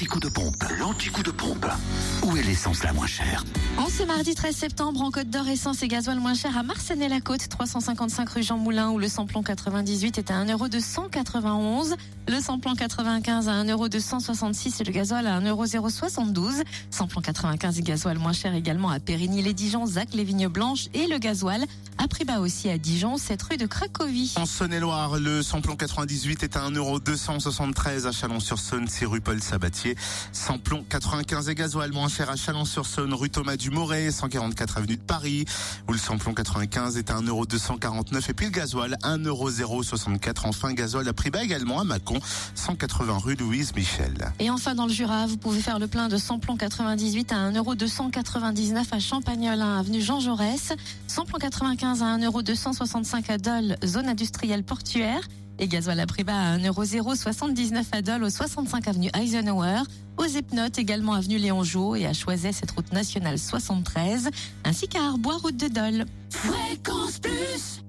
l'anti-coup de pompe. L'anti-coup de pompe. Où est l'essence la moins chère En ce mardi 13 septembre, en Côte d'Or, essence et gasoil moins cher à Marseille-la-Côte, 355 rue Jean Moulin, où le samplon 98 est à 1,291€, le samplon 95 à 1,266€ et le gasoil à 1,072€. Samplon 95 et gasoil moins cher également à Périgny-les-Dijon, Zac, les Vignes Blanches et le gasoil à prix bas aussi à Dijon, cette rue de Cracovie. En Saône-et-Loire, le samplon 98 est à 1,273€ à Chalon-sur-Saône, c'est rue Paul Sabatier. Samplon 95 et gasoil moins cher à Chalon-sur-Saône, rue Thomas Dumoré, 144 avenue de Paris, où le samplon 95 est à 1,249€ et puis le gasoil 1,064€. Enfin, gasoil à prix bas également à Mâcon, 180 rue Louise Michel. Et enfin, dans le Jura, vous pouvez faire le plein de samplon 98 à 1,299€ à Champagnol, avenue Jean Jaurès. Samplon 95 à 1,265€ à Dole, zone industrielle portuaire. Et gasoil à prix bas à 1,079€ à Dole, au 65 avenue Eisenhower. Aux Epnotes, également avenue Léon Jouot et à Choiset, cette route nationale 73. Ainsi qu'à Arbois, route de Dole. Fréquence Plus